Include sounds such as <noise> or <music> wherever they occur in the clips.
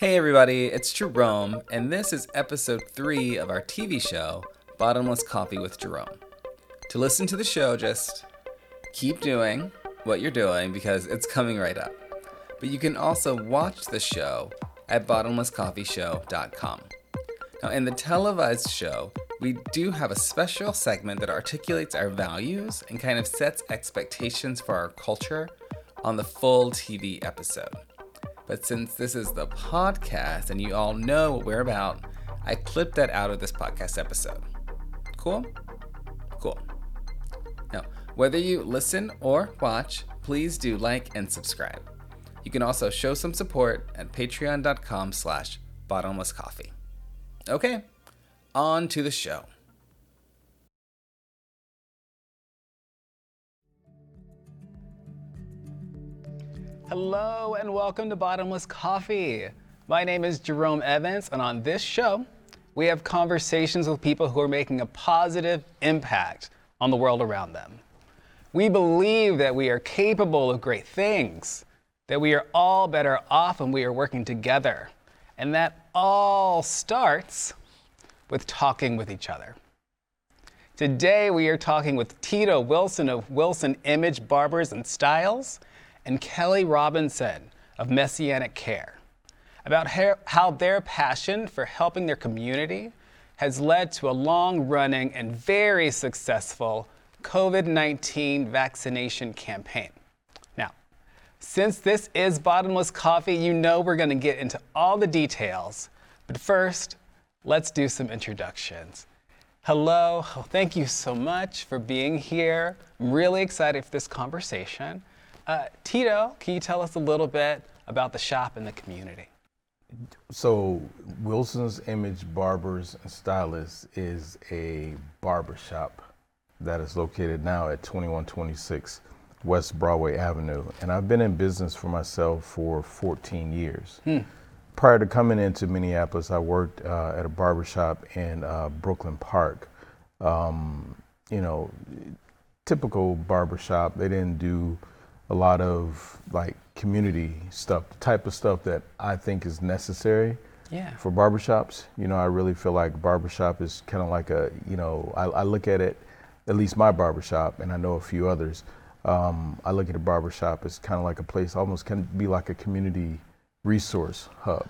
Hey everybody, it's Jerome, and this is episode 3 of our TV show, Bottomless Coffee with Jerome. To listen to the show, just keep doing what you're doing because it's coming right up. But you can also watch the show at bottomlesscoffeeshow.com. Now, in the televised show, we do have a special segment that articulates our values and kind of sets expectations for our culture on the full TV episode. But since this is the podcast and you all know what we're about, I clipped that out of this podcast episode. Cool? Cool. Now, whether you listen or watch, please do like and subscribe. You can also show some support at patreon.com slash bottomlesscoffee. Okay, on to the show. Hello and welcome to Bottomless Coffee. My name is Jerome Evans, and on this show, we have conversations with people who are making a positive impact on the world around them. We believe that we are capable of great things, that we are all better off when we are working together, and that all starts with talking with each other. Today, we are talking with Tito Wilson of Wilson Image Barbers and Styles and Kelly Robinson of Messianic Care about how their passion for helping their community has led to a long running and very successful COVID 19 vaccination campaign. Now, since this is bottomless coffee, you know we're going to get into all the details. But first, let's do some introductions. Hello, oh, thank you so much for being here. I'm really excited for this conversation. Uh, Tito, can you tell us a little bit about the shop and the community? So, Wilson's Image Barbers and Stylists is a barber shop that is located now at 2126 West Broadway Avenue. And I've been in business for myself for 14 years. Hmm. Prior to coming into Minneapolis, I worked uh, at a barber shop in uh, Brooklyn Park. Um, you know, typical barber shop. They didn't do a lot of like community stuff, the type of stuff that I think is necessary yeah. for barbershops. You know, I really feel like barbershop is kind of like a, you know, I, I, look at it, at least my barbershop, and I know a few others. Um, I look at a barbershop as kind of like a place, almost can be like a community resource hub.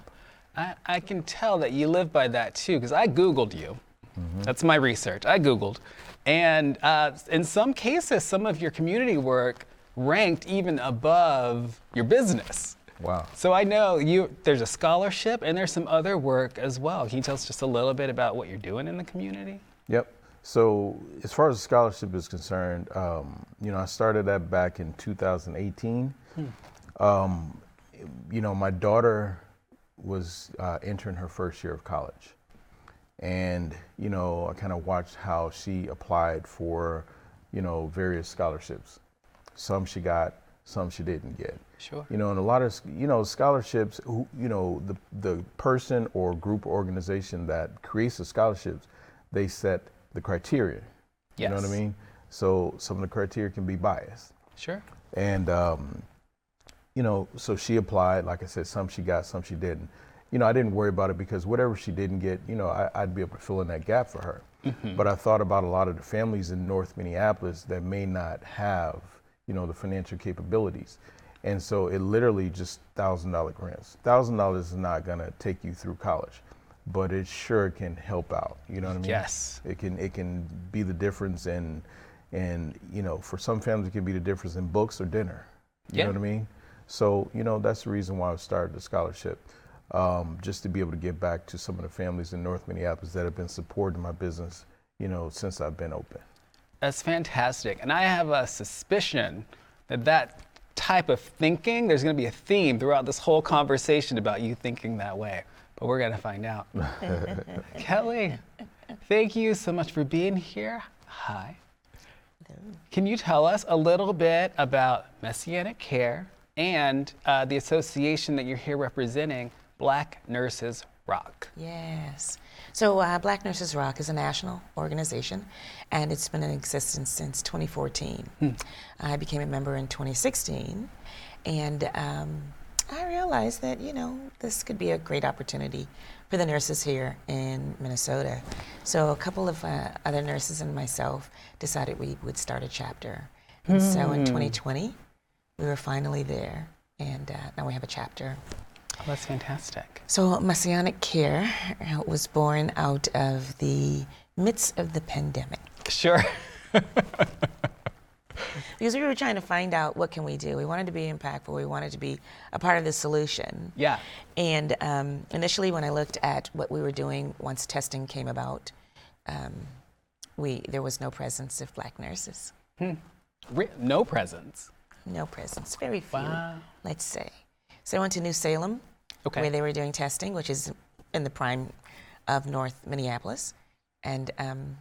I, I can tell that you live by that too, because I Googled you. Mm-hmm. That's my research. I Googled. And uh, in some cases, some of your community work ranked even above your business. Wow. So I know you there's a scholarship and there's some other work as well. Can you tell us just a little bit about what you're doing in the community? Yep. So as far as the scholarship is concerned, um, you know, I started that back in 2018. Hmm. Um, you know, my daughter was uh, entering her first year of college. And, you know, I kind of watched how she applied for, you know, various scholarships. Some she got, some she didn't get. Sure. You know, and a lot of you know scholarships. Who, you know, the the person or group or organization that creates the scholarships, they set the criteria. Yes. You know what I mean? So some of the criteria can be biased. Sure. And um, you know, so she applied. Like I said, some she got, some she didn't. You know, I didn't worry about it because whatever she didn't get, you know, I, would be able to fill in that gap for her. Mm-hmm. But I thought about a lot of the families in North Minneapolis that may not have you know, the financial capabilities. And so it literally just thousand dollar grants. Thousand dollars is not gonna take you through college, but it sure can help out. You know what I mean? Yes. It can it can be the difference in and you know, for some families it can be the difference in books or dinner. You yeah. know what I mean? So, you know, that's the reason why I started the scholarship. Um, just to be able to give back to some of the families in North Minneapolis that have been supporting my business, you know, since I've been open. That's fantastic. And I have a suspicion that that type of thinking, there's going to be a theme throughout this whole conversation about you thinking that way. But we're going to find out. <laughs> Kelly, thank you so much for being here. Hi. Can you tell us a little bit about Messianic Care and uh, the association that you're here representing, Black Nurses Rock? Yes. So, uh, Black Nurses Rock is a national organization, and it's been in existence since 2014. Hmm. I became a member in 2016, and um, I realized that, you know, this could be a great opportunity for the nurses here in Minnesota. So a couple of uh, other nurses and myself decided we would start a chapter. And so in 2020, we were finally there, and uh, now we have a chapter. Oh, that's fantastic. So Messianic Care uh, was born out of the midst of the pandemic. Sure. <laughs> because we were trying to find out what can we do. We wanted to be impactful. We wanted to be a part of the solution. Yeah. And um, initially, when I looked at what we were doing once testing came about, um, we there was no presence of black nurses. Re- no presence. No presence, very few. Wow. Let's say. So I went to New Salem, Okay. where they were doing testing, which is in the prime of North Minneapolis, and um,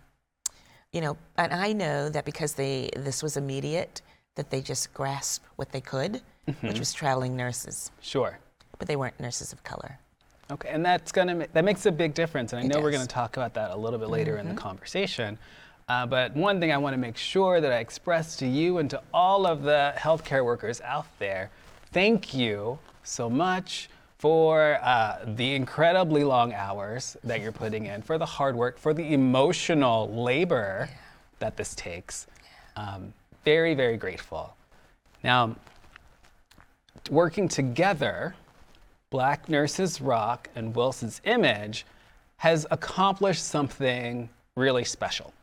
you know, and I know that because they this was immediate, that they just grasped what they could, which was traveling nurses, Sure. but they weren't nurses of color. Okay, and that's gonna ma- that makes a big difference, and I It know we're gonna talk about that a little bit later in the conversation. Uh, but one thing I want to make sure that I express to you and to all of the healthcare workers out there, thank you so much for uh, the incredibly long hours that you're putting in, for the hard work, for the emotional labor that this takes. Um, very, very grateful. Now, working together, Black Nurses Rock and Wilson's Image has accomplished something really special.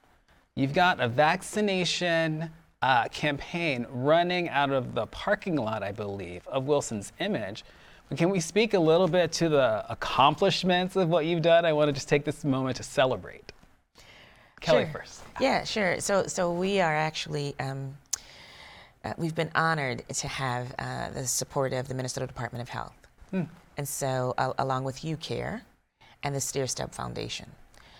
You've got a vaccination uh, campaign running out of the parking lot, I believe, of Wilson's Image. But can we speak a little bit to the accomplishments of what you've done? I want to just take this moment to celebrate. Kelly Sure. first. Yeah, sure. So, so we are actually um, uh, we've been honored to have uh, the support of the Minnesota Department of Health, and so along with UCare and the Stair Step Foundation.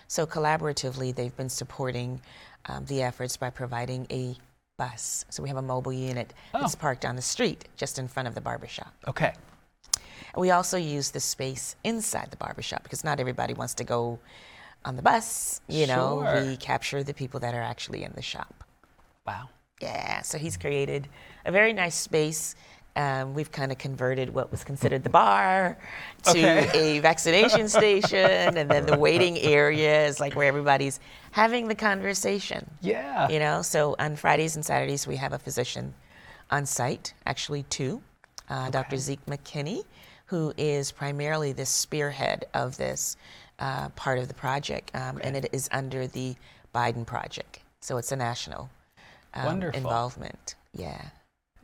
So collaboratively, they've been supporting um, the efforts by providing a bus. So we have a mobile unit oh. that's parked on the street just in front of the barbershop. Okay. We also use the space inside the barbershop because not everybody wants to go on the bus. You know, Sure. we capture the people that are actually in the shop. Wow. Yeah, so he's created a very nice space. Um, we've kind of converted what was considered the bar to Okay. a vaccination <laughs> station, and then the waiting area is like where everybody's having the conversation. Yeah. You know, so on Fridays and Saturdays, we have a physician on site, actually, two. Uh, Dr. Zeke McKinney, who is primarily the spearhead of this uh, part of the project, um, and it is under the Biden Project. So it's a national um, involvement. Yeah.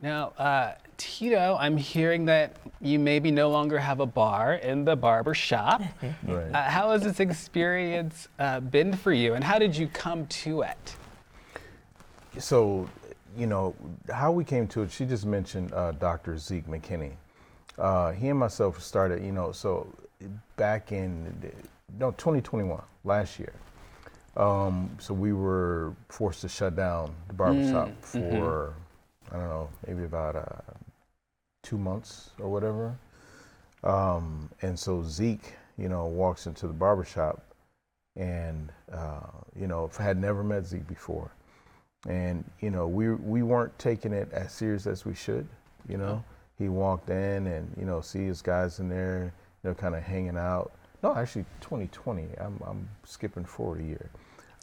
Now, uh, Tito, I'm hearing that you maybe no longer have a bar in the barber shop. <laughs> Right. Uh, how has this experience uh, been for you, and how did you come to it? So, you know, how we came to it, she just mentioned uh, Dr. Zeke McKinney. Uh, he and myself started, you know, so back in no 2021, last year. Um, so we were forced to shut down the barbershop for, I don't know, maybe about uh, two months or whatever. Um, and so Zeke, you know, walks into the barbershop and, uh, you know, had never met Zeke before. And you know we we weren't taking it as serious as we should you know? He walked in and you know see his guys in there you know kind of hanging out. No actually 2020 i'm, I'm skipping forward a year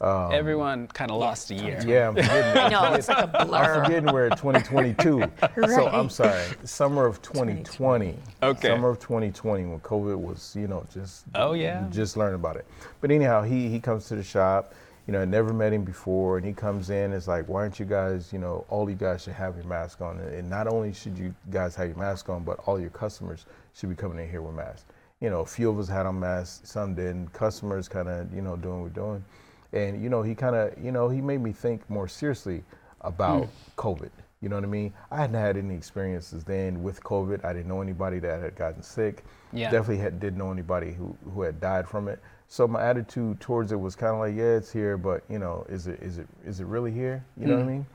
um, Everyone kind of lost a year. yeah i'm forgetting, <laughs> I know, it's like a I'm forgetting we're at 2022 <laughs> so i'm sorry summer of 2020 Okay. summer of 2020 when covid was you know just Oh, yeah. just learning about it but anyhow he he comes to the shop you know, I never met him before, and he comes in. It's like, why aren't you guys, you know, all you guys should have your mask on, and not only should you guys have your mask on, but all your customers should be coming in here with masks. You know, a few of us had on masks, some didn't. Customers kind of, you know, doing what we're doing, and you know, he kind of, you know, he made me think more seriously about COVID. You know what I mean? I hadn't had any experiences then with COVID. I didn't know anybody that had gotten sick. Yeah. Definitely had, didn't know anybody who, who had died from it. So my attitude towards it was kind of like, yeah, it's here, but you know, is it is it is it really here? You know what I mean?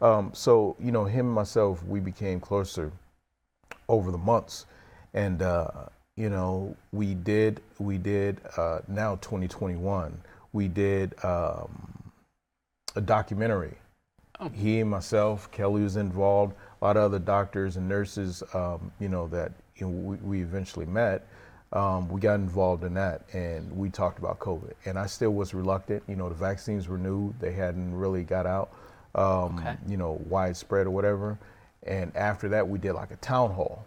Um, so you know, him and myself, we became closer over the months, and uh, you know, we did we did uh, now 2021, we did um, a documentary. He and myself, Kelly was involved a lot of other doctors and nurses, um, you know, that you know, we, we eventually met. Um, we got involved in that and we talked about COVID. And I still was reluctant. You know, the vaccines were new, they hadn't really got out, um, Okay. you know, widespread or whatever. And after that, we did like a town hall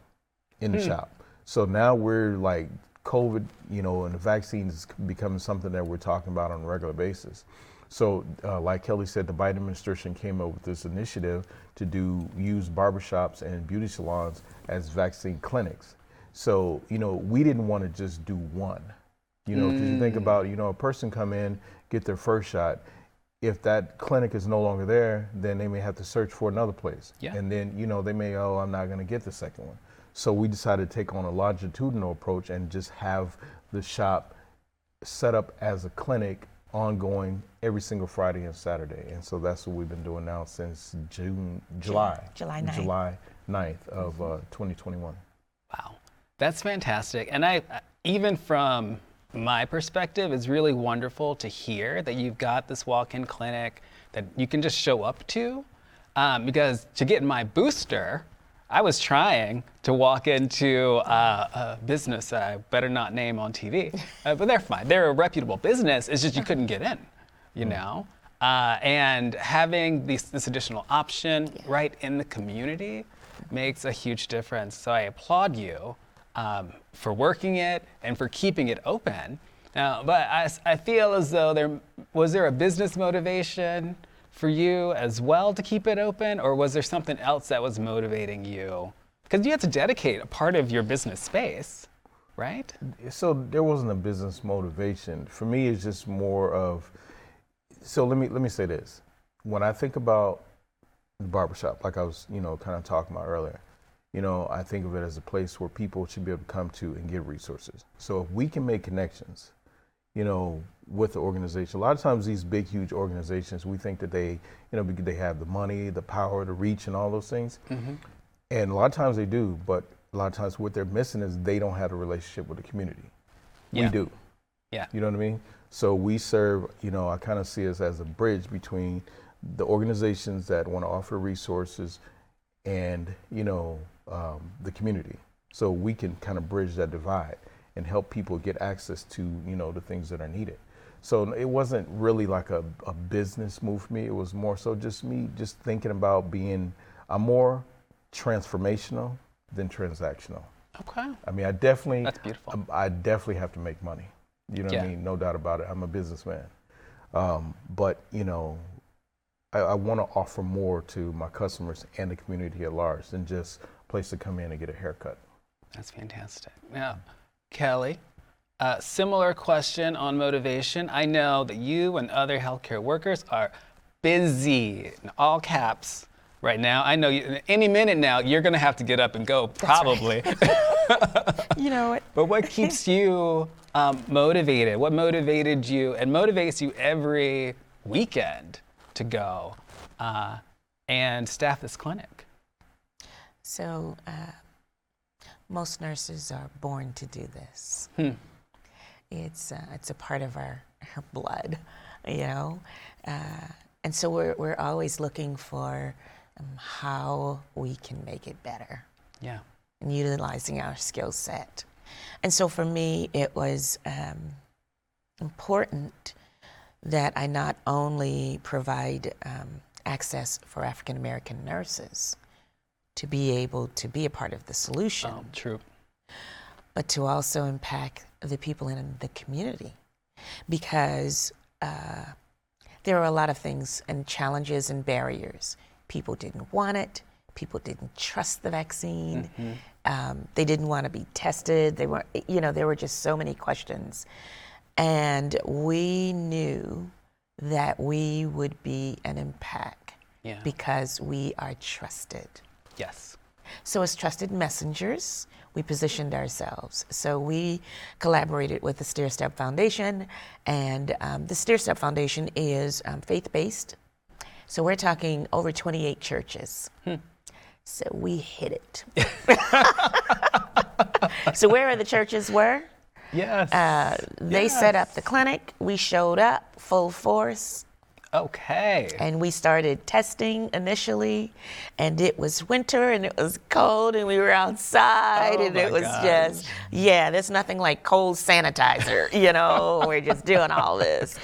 in the shop. So now we're like COVID, you know, and the vaccines is becoming something that we're talking about on a regular basis. So, uh, like Kelly said, the Biden administration came up with this initiative to do use barbershops and beauty salons as vaccine clinics. So, you know, we didn't want to just do one. You know, because you think about, you know, a person come in, get their first shot. If that clinic is no longer there, then they may have to search for another place. Yeah. And then, you know, they may, oh, I'm not going to get the second one. So we decided to take on a longitudinal approach and just have the shop set up as a clinic ongoing every single Friday and Saturday. And so that's what we've been doing now since June, July. July 9th. July 9th of uh, 2021. Wow, that's fantastic. And I, even from my perspective, it's really wonderful to hear that you've got this walk-in clinic that you can just show up to. Um, because to get my booster, I was trying to walk into uh, a business that I better not name on TV, <laughs> uh, but they're fine. They're a reputable business. It's just you couldn't get in, you know. Uh, and having this, this additional option right in the community makes a huge difference. So I applaud you um, for working it and for keeping it open. Now, but I feel as though there was there a business motivation for you as well to keep it open, or was there something else that was motivating you? Because you had to dedicate a part of your business space, right? so there wasn't a business motivation for me it's just more of so let me let me say this when i think about the barbershop like i was you know kind of talking about earlier you know i think of it as a place where people should be able to come to and get resources so if we can make connections you know with the organization a lot of times these big huge organizations we think that they you know because they have the money the power the reach and all those things and a lot of times they do but a lot of times what they're missing is they don't have a relationship with the community Yeah. we do Yeah. you know what I mean? So we serve, you know, I kind of see us as a bridge between the organizations that want to offer resources and, you know, um, the community. So we can kind of bridge that divide and help people get access to, you know, the things that are needed. So it wasn't really like a, a business move for me. It was more so just me just thinking about being, I'm more transformational than transactional. Okay. I mean, I definitely. That's beautiful. um, I definitely have to make money. You know what Yeah. I mean? No doubt about it. I'm a businessman. Um, but you know, I, I want to offer more to my customers and the community at large than just a place to come in and get a haircut. That's fantastic. Now, Kelly, uh, similar question on motivation. I know that you and other healthcare workers are busy, in all caps, right now. I know you, any minute now you're going to have to get up and go, probably. <laughs> You know what? but what keeps you um, motivated? What motivated you and motivates you every weekend to go uh, and staff this clinic? So, uh, most nurses are born to do this. Hmm. It's uh, it's a part of our, our blood, you know, uh, and so we're we're always looking for um, how we can make it better Yeah. and utilizing our skill set. And so for me, it was um, important that I not only provide um, access for African American nurses to be able to be a part of the solution, Um, true. but to also impact the people in the community. Because uh, there are a lot of things and challenges and barriers. People didn't want it, people didn't trust the vaccine, um, they didn't want to be tested. They were, you know, there were just so many questions. And we knew that we would be an impact Yeah. because we are trusted. Yes. So, as trusted messengers, we positioned ourselves. So, we collaborated with the Stair Step Foundation, and um, the Stair Step Foundation is um, faith based. So, we're talking over 28 churches. So, we hit it. <laughs> so, where are the churches were? Yes. Uh, they set up the clinic. We showed up full force. Okay. And we started testing initially, and it was winter and it was cold, and we were outside, Oh and it was gosh. just, yeah, there's nothing like cold sanitizer, <laughs> you know, we're just doing all this.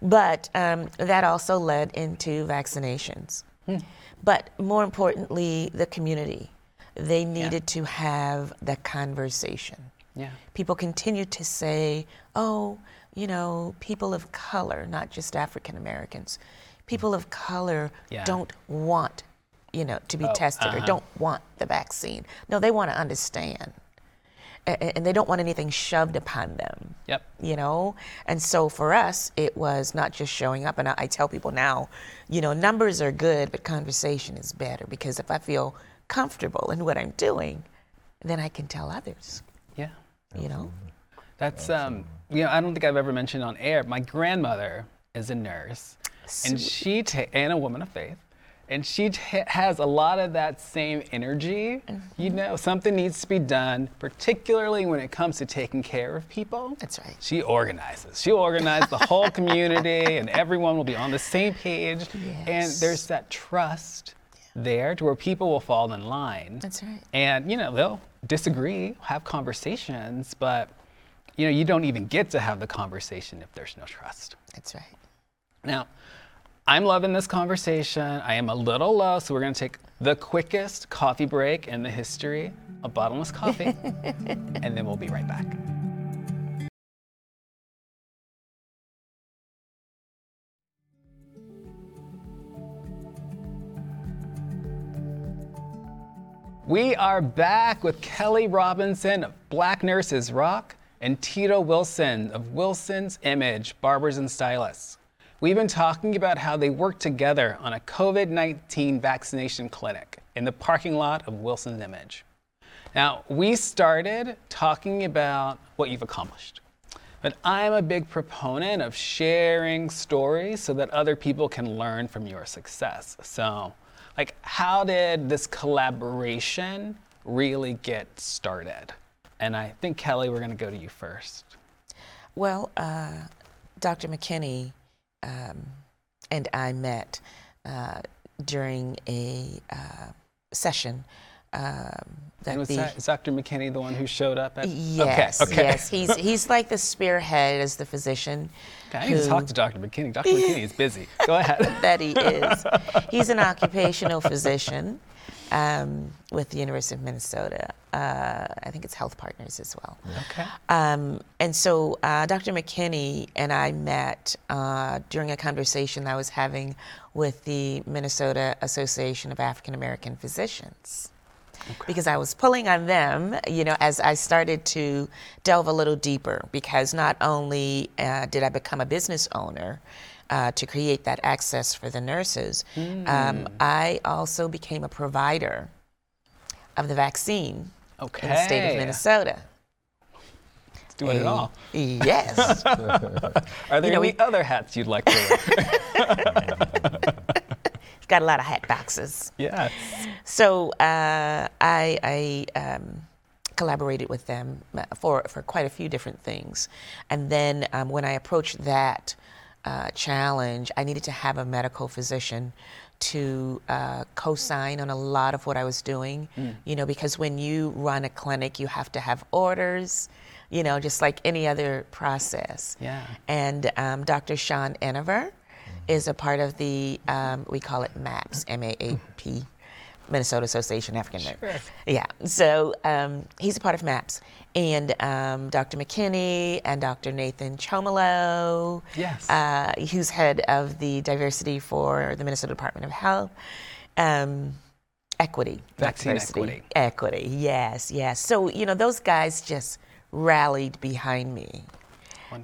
But um, that also led into vaccinations. Hmm. But more importantly, the community. They needed to have the conversation yeah. people continue to say, oh, you know, people of color, not just African Americans, people of color Yeah. don't want, you know, to be Oh, tested or uh-huh. don't want the vaccine. No, they want to understand. A- a- And they don't want anything shoved upon them Yep. you know and so for us it was not just showing up and I, I tell people now you know numbers are good but conversation is better because if i feel comfortable in what i'm doing then i can tell others Yeah. you know That's um, you know, I don't think I've ever mentioned on air. My grandmother is a nurse, and she ta- and a woman of faith, and she ta has a lot of that same energy. Mm-hmm. You know, something needs to be done, particularly when it comes to taking care of people. That's right. She organizes. She'll organize the whole <laughs> community, and everyone will be on the same page. Yes. And there's that trust there to where people will fall in line. That's right. And you know they'll disagree, have conversations, but you know you don't even get to have the conversation if there's no trust. that's right Now, I'm loving this conversation. I am a little low, so we're going to take the quickest coffee break in the history of bottomless coffee, <laughs> and then we'll be right back. We are back with Kelly Robinson of Black Nurses Rock and Tito Wilson of Wilson's Image Barbers and Stylists. We've been talking about how they work together on a COVID 19 vaccination clinic in the parking lot of Wilson's Image. Now, we started talking about what you've accomplished, but I'm a big proponent of sharing stories so that other people can learn from your success. So, like, how did this collaboration really get started? And I think, Kelly, we're going to go to you first. Well, uh, Dr. McKinney um, and I met uh, during a uh, session um, that And was, the that, is Dr. McKinney the one who showed up at? yes, Okay, okay. yes, he's <laughs> he's like the spearhead as the physician. I need to talk to Dr. McKinney. Dr. McKinney is busy. Go ahead. <laughs> that he is. He's an occupational physician um, with the University of Minnesota. Uh, I think it's Health Partners as well. Okay. Um, and so uh, Dr. McKinney and I met uh, during a conversation I was having with the Minnesota Association of African American Physicians. Because I was pulling on them, you know, as I started to delve a little deeper. Because not only uh, did I become a business owner uh, to create that access for the nurses, um, I also became a provider of the vaccine in the state of Minnesota. It's doing it all. Yes. <laughs> Are there know, any we- other hats you'd like to wear? <laughs> Got a lot of hat boxes. yes. So uh, I, I um, collaborated with them for, for quite a few different things. And then um, when I approached that uh, challenge, I needed to have a medical physician to uh, co-sign on a lot of what I was doing. You know, because when you run a clinic, you have to have orders. You know, just like any other process. Yeah. And um, Dr. Sean Enever is a part of the, um, we call it MAPS, M A A P, Minnesota Association African Americans. Yeah, so um, he's a part of MAPS. And um, Dr. McKinney and Dr. Nathan Chomilo, Yes. uh, who's head of the diversity for the Minnesota Department of Health. Um, equity. Vaccine diversity. equity. Equity, yes, yes. So, you know, those guys just rallied behind me.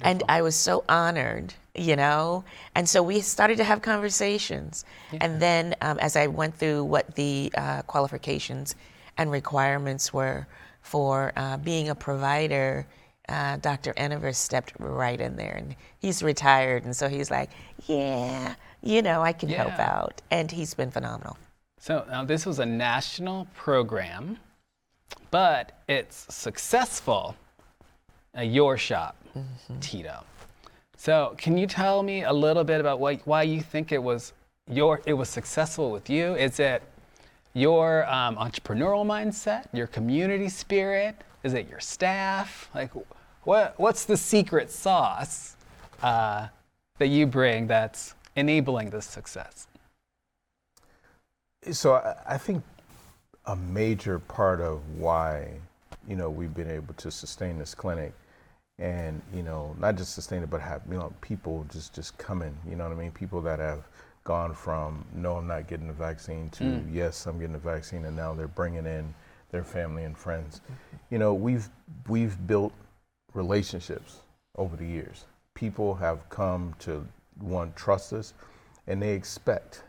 And I was so honored, you know? And so we started to have conversations. And then um, as I went through what the uh, qualifications and requirements were for uh, being a provider, uh, Dr. Enever stepped right in there. And he's retired. And so he's like, yeah, you know, I can help out. And he's been phenomenal. So now this was a national program, but it's successful at your shop, Tito. So, can you tell me a little bit about why, why you think it was your it was successful with you? Is it your um, entrepreneurial mindset, your community spirit? Is it your staff? Like, what what's the secret sauce uh, that you bring that's enabling this success? So I, I think a major part of why you know we've been able to sustain this clinic and you know not just sustain it but have you know people just just coming you know what i mean people that have gone from no i'm not getting the vaccine to Mm. yes i'm getting the vaccine and now they're bringing in their family and friends you know we've we've built relationships over the years people have come to one trust us and they expect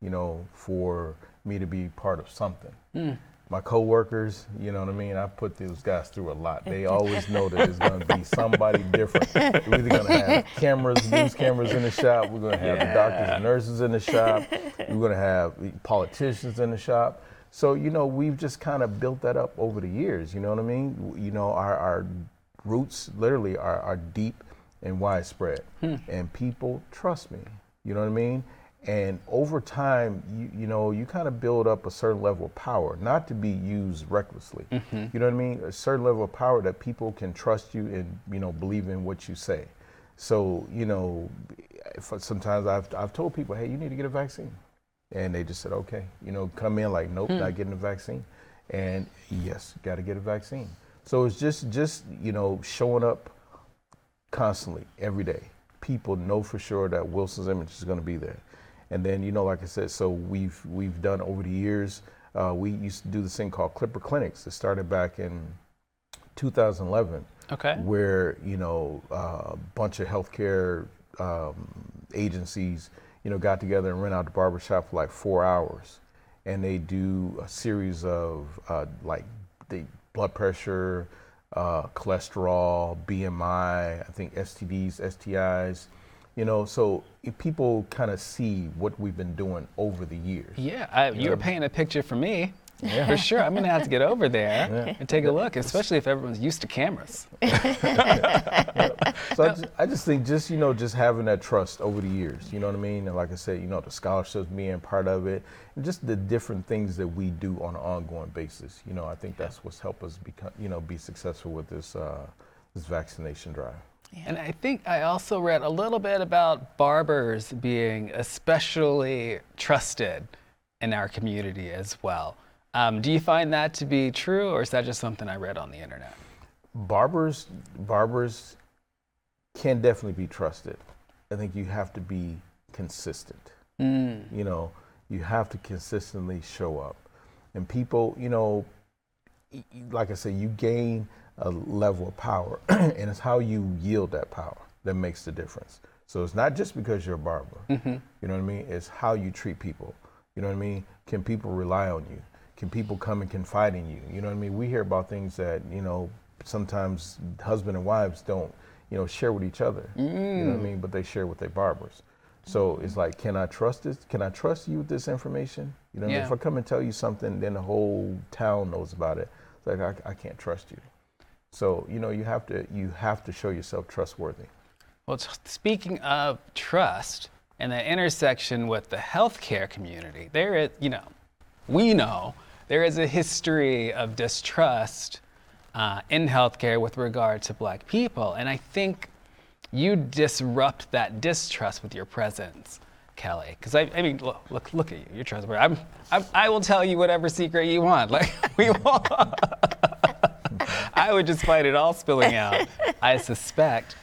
you know for me to be part of something Mm. My coworkers, you know what I mean? I put those guys through a lot. They <laughs> always know that it's going to be somebody different. We're either going to have <laughs> cameras, news cameras in the shop. We're going to have the doctors and nurses in the shop. We're going to have politicians in the shop. So, you know, we've just kind of built that up over the years. You know what I mean? You know, our, our roots literally are, are deep and widespread. Hmm. And people trust me. You know what I mean? And over time, you, you know, you kind of build up a certain level of power, not to be used recklessly. Mm-hmm. You know what I mean? A certain level of power that people can trust you and, you know, believe in what you say. So, you know, if, uh, sometimes I've, I've told people, hey, you need to get a vaccine. And they just said, okay, you know, come in like, nope, hmm. not getting a vaccine. And yes, got to get a vaccine. So it's just, just, you know, showing up constantly every day. People know for sure that Wilson's image is going to be there. And then, you know, like I said, so we've we've done over the years. Uh, we used to do this thing called Clipper Clinics. It started back in 2011, Okay. where you know a bunch of healthcare um, agencies, you know, got together and rent out the barbershop for like four hours, and they do a series of uh, like the blood pressure, uh, cholesterol, BMI, I think STDs, STIs, you know, so if people kind of see what we've been doing over the years. Yeah, I, you Yeah. painting a picture for me. Yeah. For sure. I'm going to have to get over there <laughs> Yeah. and take a look, especially if everyone's used to cameras. <laughs> So I just, I just think just you know just having that trust over the years, you know what I mean, and like I said, you know the scholarships being part of it, and just the different things that we do on an ongoing basis. You know, I think that's what's helped us become you know be successful with this uh, this vaccination drive. And I think I also read a little bit about barbers being especially trusted in our community as well. Um, do you find that to be true, or is that just something I read on the internet? Barbers barbers can definitely be trusted. I think you have to be consistent. Mm. you know you have to consistently show up and people you know y- y- like i said you gain a level of power <clears throat> and it's how you yield that power that makes the difference so it's not just because you're a barber Mm-hmm. you know what i mean it's how you treat people you know what i mean can people rely on you can people come and confide in you you know what i mean we hear about things that you know sometimes husband and wives don't you know share with each other you know what i mean but they share with their barbers so it's like, can I trust this? Can I trust you with this information? You know, what I mean? If I come and tell you something, then the whole town knows about it. It's like I, I can't trust you. So you know, you have to you have to show yourself trustworthy. Well, t- speaking of trust and the intersection with the healthcare community, there is, you know, we know there is a history of distrust uh, in healthcare with regard to black people. And I think you disrupt that distrust with your presence, Kelly. Because I, I mean, look, look, look at you. You're trustworthy. I'm, I'm, I will tell you whatever secret you want. Like, <laughs> we won't. I would just fight it all spilling out, <laughs> I suspect.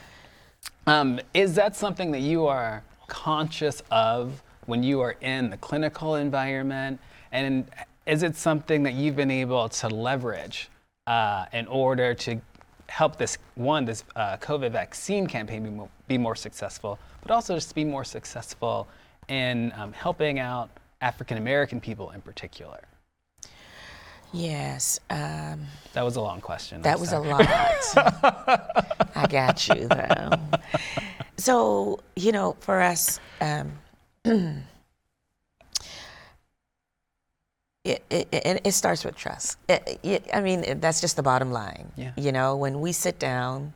Um, is that something that you are conscious of when you are in the clinical environment? And is it something that you've been able to leverage uh, in order to help this one, this uh, COVID vaccine campaign be more, be more successful, but also just be more successful in um, helping out African American people in particular? Yes, um, That was a long question. I'm that was a sorry. lot. <laughs> I got you though. So you know, for us, um, <clears throat> it, it, it, it starts with trust. It, I mean, that's just the bottom line. Yeah. You know, when we sit down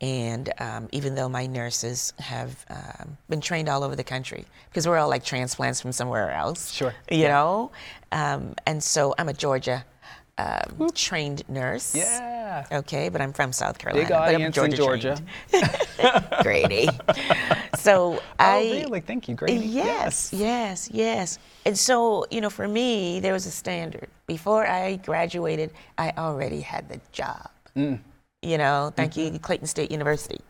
And um, even though my nurses have um, been trained all over the country, because we're all like transplants from somewhere else, Sure. you know, um, and so I'm a Georgia um, trained nurse. Yeah. Okay, but I'm from South Carolina. Big but I'm audience in Georgia. <laughs> <laughs> Grady. So I. oh, really? Thank you. Grady. Yes, yes, yes. And so, you know, for me, there was a standard. Before I graduated, I already had the job. You know, thank you, Clayton State University.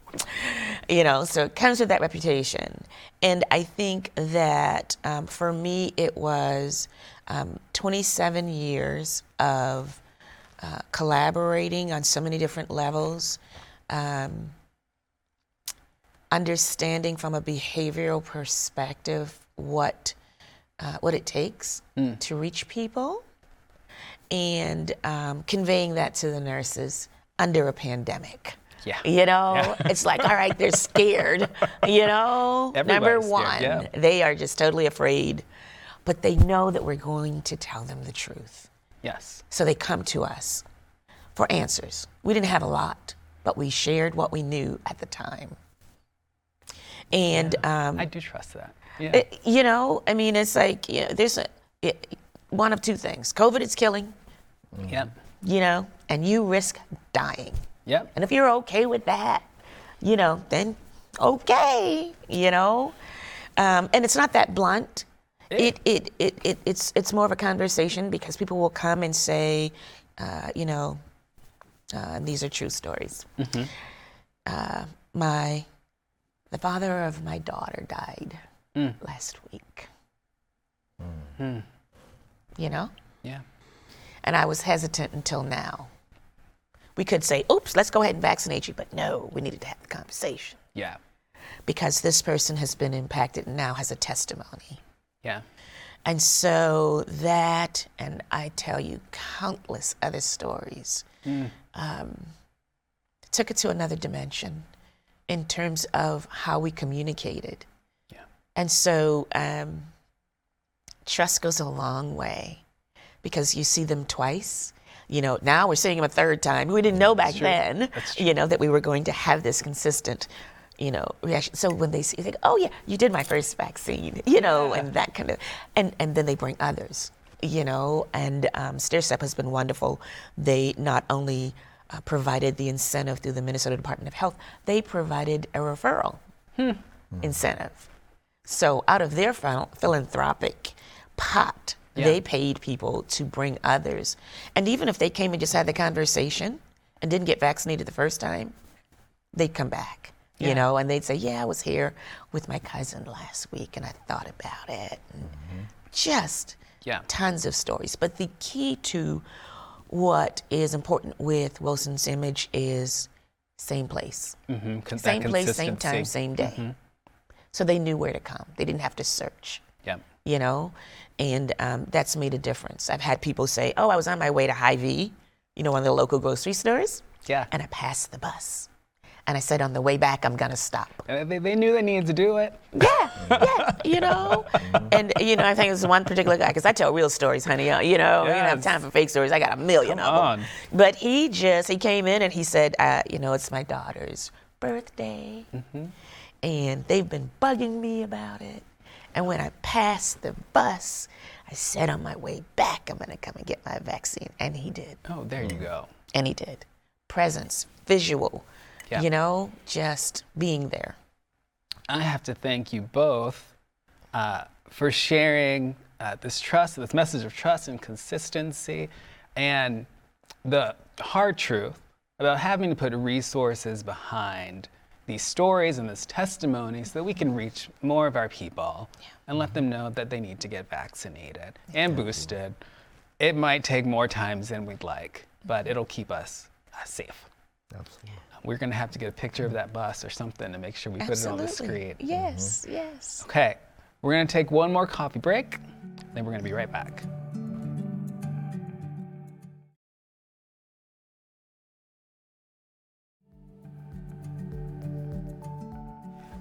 You know, so it comes with that reputation. And I think that um, for me, it was um, 27 years of uh, collaborating on so many different levels. Um, understanding from a behavioral perspective what uh, what it takes to reach people, and um, conveying that to the nurses under a pandemic. Yeah. You know, Yeah. <laughs> it's like, all right, they're scared. You know, <laughs> number one, yeah. they are just totally afraid, but they know that we're going to tell them the truth. Yes. So they come to us for answers. We didn't have a lot, but we shared what we knew at the time. And um, I do trust that. Yeah. it- you know, I mean, it's like you know, there's a, it, one of two things: COVID is killing, Yep. you know, and you risk dying. Yep. And if you're okay with that, you know, then okay, you know. Um, and it's not that blunt. It, it, it, it, it's, it's more of a conversation because people will come and say, uh, you know, uh, these are true stories. Uh, my, the father of my daughter died last week. You know? Yeah. And I was hesitant until now. We could say, oops, let's go ahead and vaccinate you, but no, we needed to have the conversation Yeah. because this person has been impacted and now has a testimony. Yeah. And so that, and I tell you countless other stories, um, took it to another dimension in terms of how we communicated. Yeah. And so um, trust goes a long way because you see them twice. You know, now we're seeing them a third time. We didn't know back then, you know, that we were going to have this consistent, you know, reaction. So when they see, they think, oh yeah, you did my first vaccine, <laughs> you know, and that kind of, and and then they bring others, you know, and um, Stair Step has been wonderful. They not only uh, provided the incentive through the Minnesota Department of Health, they provided a referral incentive. So out of their phil- philanthropic pot, Yeah. they paid people to bring others. And even if they came and just had the conversation and didn't get vaccinated the first time, they'd come back, Yeah. you know, and they'd say, Yeah, I was here with my cousin last week and I thought about it. And Just Yeah. tons of stories. But the key to what is important with Wilson's image is same place. Mm-hmm. Con- Same place, same time, same day. So they knew where to come. They didn't have to search, Yep. you know? And um, that's made a difference. I've had people say, oh, I was on my way to Hy-Vee, you know, one of the local grocery stores, Yeah. and I passed the bus. And I said, on the way back, I'm going to stop. They, they knew they needed to do it. Yeah, yeah, you know? And, you know, I think it's one particular guy, because I tell real stories, honey. uh, You know, you don't have time for fake stories. I got a million Come of on. them. But he just, he came in and he said, uh, you know, it's my daughter's birthday. Mm-hmm. And they've been bugging me about it. And when I passed the bus, I said on my way back, I'm going to come and get my vaccine. And he did. Oh, there you go. And he did. Presence, visual, Yeah. you know, just being there. I have to thank you both uh, for sharing uh, this trust, this message of trust and consistency, and the hard truth about having to put resources behind these stories and this testimony so that we can reach more of our people and let them know that they need to get vaccinated and boosted. It might take more times than we'd like, but it'll keep us uh, safe. Absolutely. We're going to have to get a picture of that bus or something to make sure we put it on the screen. Yes, mm-hmm. yes. Okay, we're going to take one more coffee break, then we're going to be right back.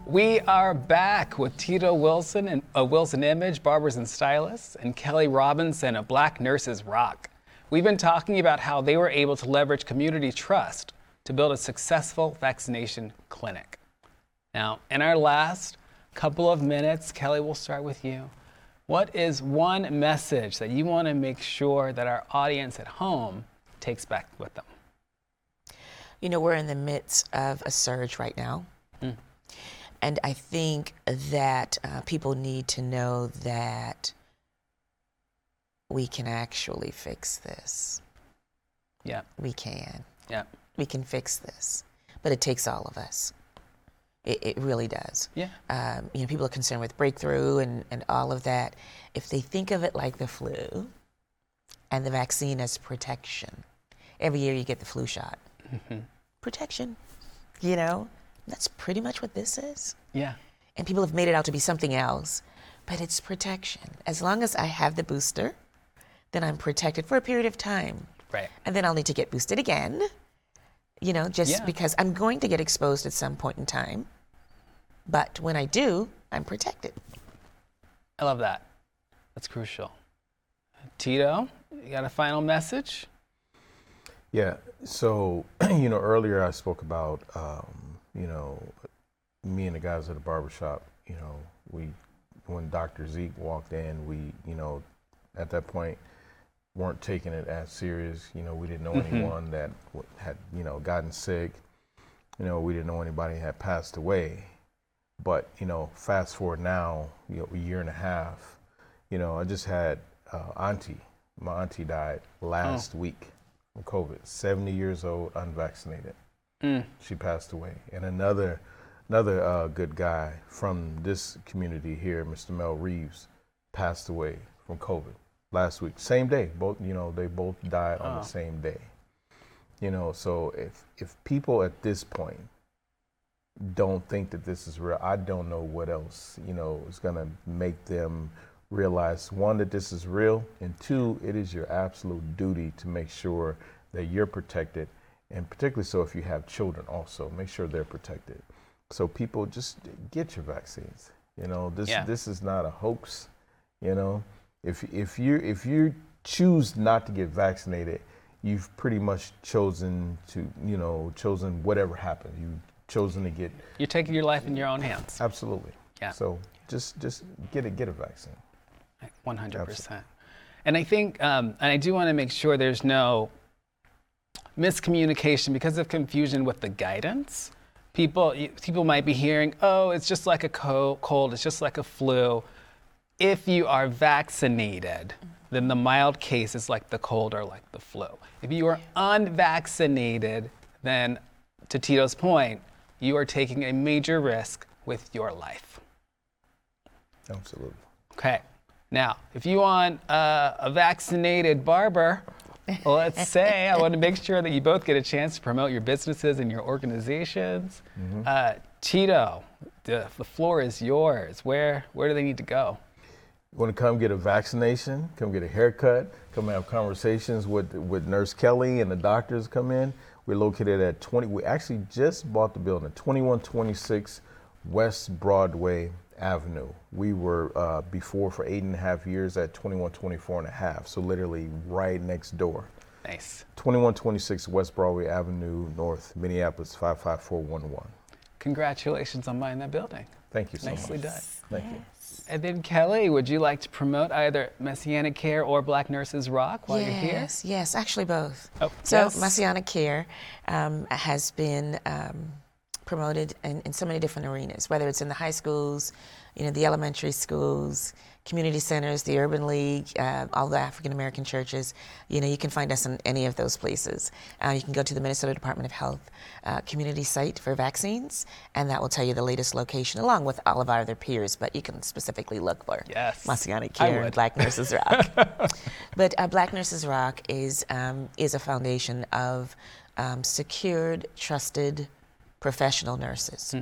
We are back with Tito Wilson and a Wilson Image, Barbers and Stylists, and Kelly Robinson of Black Nurses Rock. We've been talking about how they were able to leverage community trust to build a successful vaccination clinic. Now, in our last couple of minutes, Kelly, we'll start with you. What is one message that you want to make sure that our audience at home takes back with them? You know, we're in the midst of a surge right now. Mm. And I think that uh, people need to know that we can actually fix this. Yeah. We can. Yeah. We can fix this. But it takes all of us. It, it really does. Yeah. Um, you know, people are concerned with breakthrough and, and all of that. If they think of it like the flu and the vaccine as protection, every year you get the flu shot. Mm-hmm. Protection. You know, that's pretty much what this is. Yeah. And people have made it out to be something else, but it's protection. As long as I have the booster, then I'm protected for a period of time. Right. And then I'll need to get boosted again, you know, just yeah. because I'm going to get exposed at some point in time. But when I do, I'm protected. I love that. That's crucial. Tito, you got a final message? Yeah. So, <clears throat> you know, earlier I spoke about, um, you know, me and the guys at the barbershop, you know, we, when Dr. Zeke walked in, we, you know, at that point, weren't taking it as serious. You know, we didn't know mm-hmm. anyone that had, you know, gotten sick. You know, we didn't know anybody had passed away. But, you know, fast forward now, you know, a year and a half, you know, I just had uh, auntie. My auntie died last oh. week from COVID, 70 years old, unvaccinated. Mm. She passed away. And another, another uh, good guy from this community here, Mr. Mel Reeves, passed away from COVID last week. Same day. Both you know they both died on oh. the uh-huh. same day. You know, so if if people at this point don't think that this is real, I don't know what else you know is gonna make them realize one that this is real, and two, it is your absolute duty to make sure that you're protected, and particularly so if you have children, also make sure they're protected. So people just get your vaccines. You know, this yeah. this is not a hoax. You know, if if you if you choose not to get vaccinated, you've pretty much chosen to you know chosen whatever happens. You've chosen to get. You're taking your life in your own hands. Absolutely. Yeah. So just just get it get a vaccine. One hundred percent. And I think, um, and I do want to make sure there's no miscommunication because of confusion with the guidance. People people might be hearing, oh, it's just like a cold, it's just like a flu if you are vaccinated, then the mild case is like the cold or like the flu. If you are unvaccinated, then to Tito's point, you are taking a major risk with your life. Absolutely. Okay. Now, if you want uh, a vaccinated barber, let's <laughs> say I want to make sure that you both get a chance to promote your businesses and your organizations. Mm-hmm. Uh, Tito, the, the floor is yours. Where where do they need to go? You want to come get a vaccination, come get a haircut, come have conversations with, with Nurse Kelly and the doctors come in. We're located at 20, we actually just bought the building, 2126 West Broadway Avenue. We were uh, before for eight and a half years at 2124 and a half, so literally right next door. Nice. 2126 West Broadway Avenue, North Minneapolis 55411. Congratulations on buying that building. Thank you so Nicely much. Nicely done. Thank you. And then Kelly, would you like to promote either Messianic Care or Black Nurses Rock while yes, you're here? Yes, yes, actually both. Oh, so yes. Messianic Care um, has been um, promoted in, in so many different arenas, whether it's in the high schools, you know, the elementary schools, community centers, the Urban League, uh, all the African American churches. You know, you can find us in any of those places. Uh, you can go to the Minnesota Department of Health uh, community site for vaccines, and that will tell you the latest location, along with all of our other peers. But you can specifically look for yes, Messianic Care, Black Nurses <laughs> Rock. but uh, Black Nurses Rock is um, is a foundation of um, secured, trusted, professional nurses. Hmm.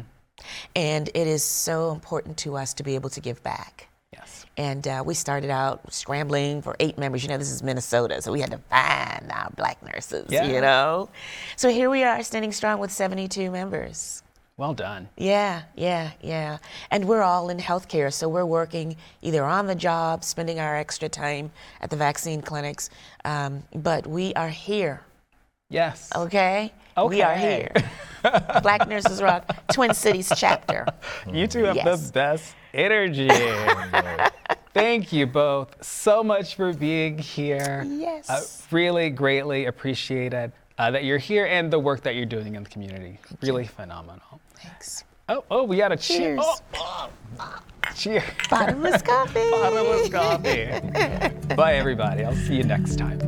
And it is so important to us to be able to give back. Yes. And uh, we started out scrambling for eight members. You know, this is Minnesota, so we had to find our black nurses, yeah. you know? So here we are standing strong with 72 members. Well done. Yeah, yeah, yeah. And we're all in healthcare, so we're working either on the job, spending our extra time at the vaccine clinics, um, but we are here Yes. Okay? We are here. <laughs> Black Nurses Rock, Twin Cities chapter. You two have Yes. the best energy. <laughs> Thank you both so much for being here. Yes. I really greatly appreciate it uh, that you're here and the work that you're doing in the community. really phenomenal. Thanks. Oh, oh, we got a cheer. Cheers. Oh, <laughs> oh. Cheers. Bottomless coffee. Bottomless coffee. Bye, everybody. I'll see you next time.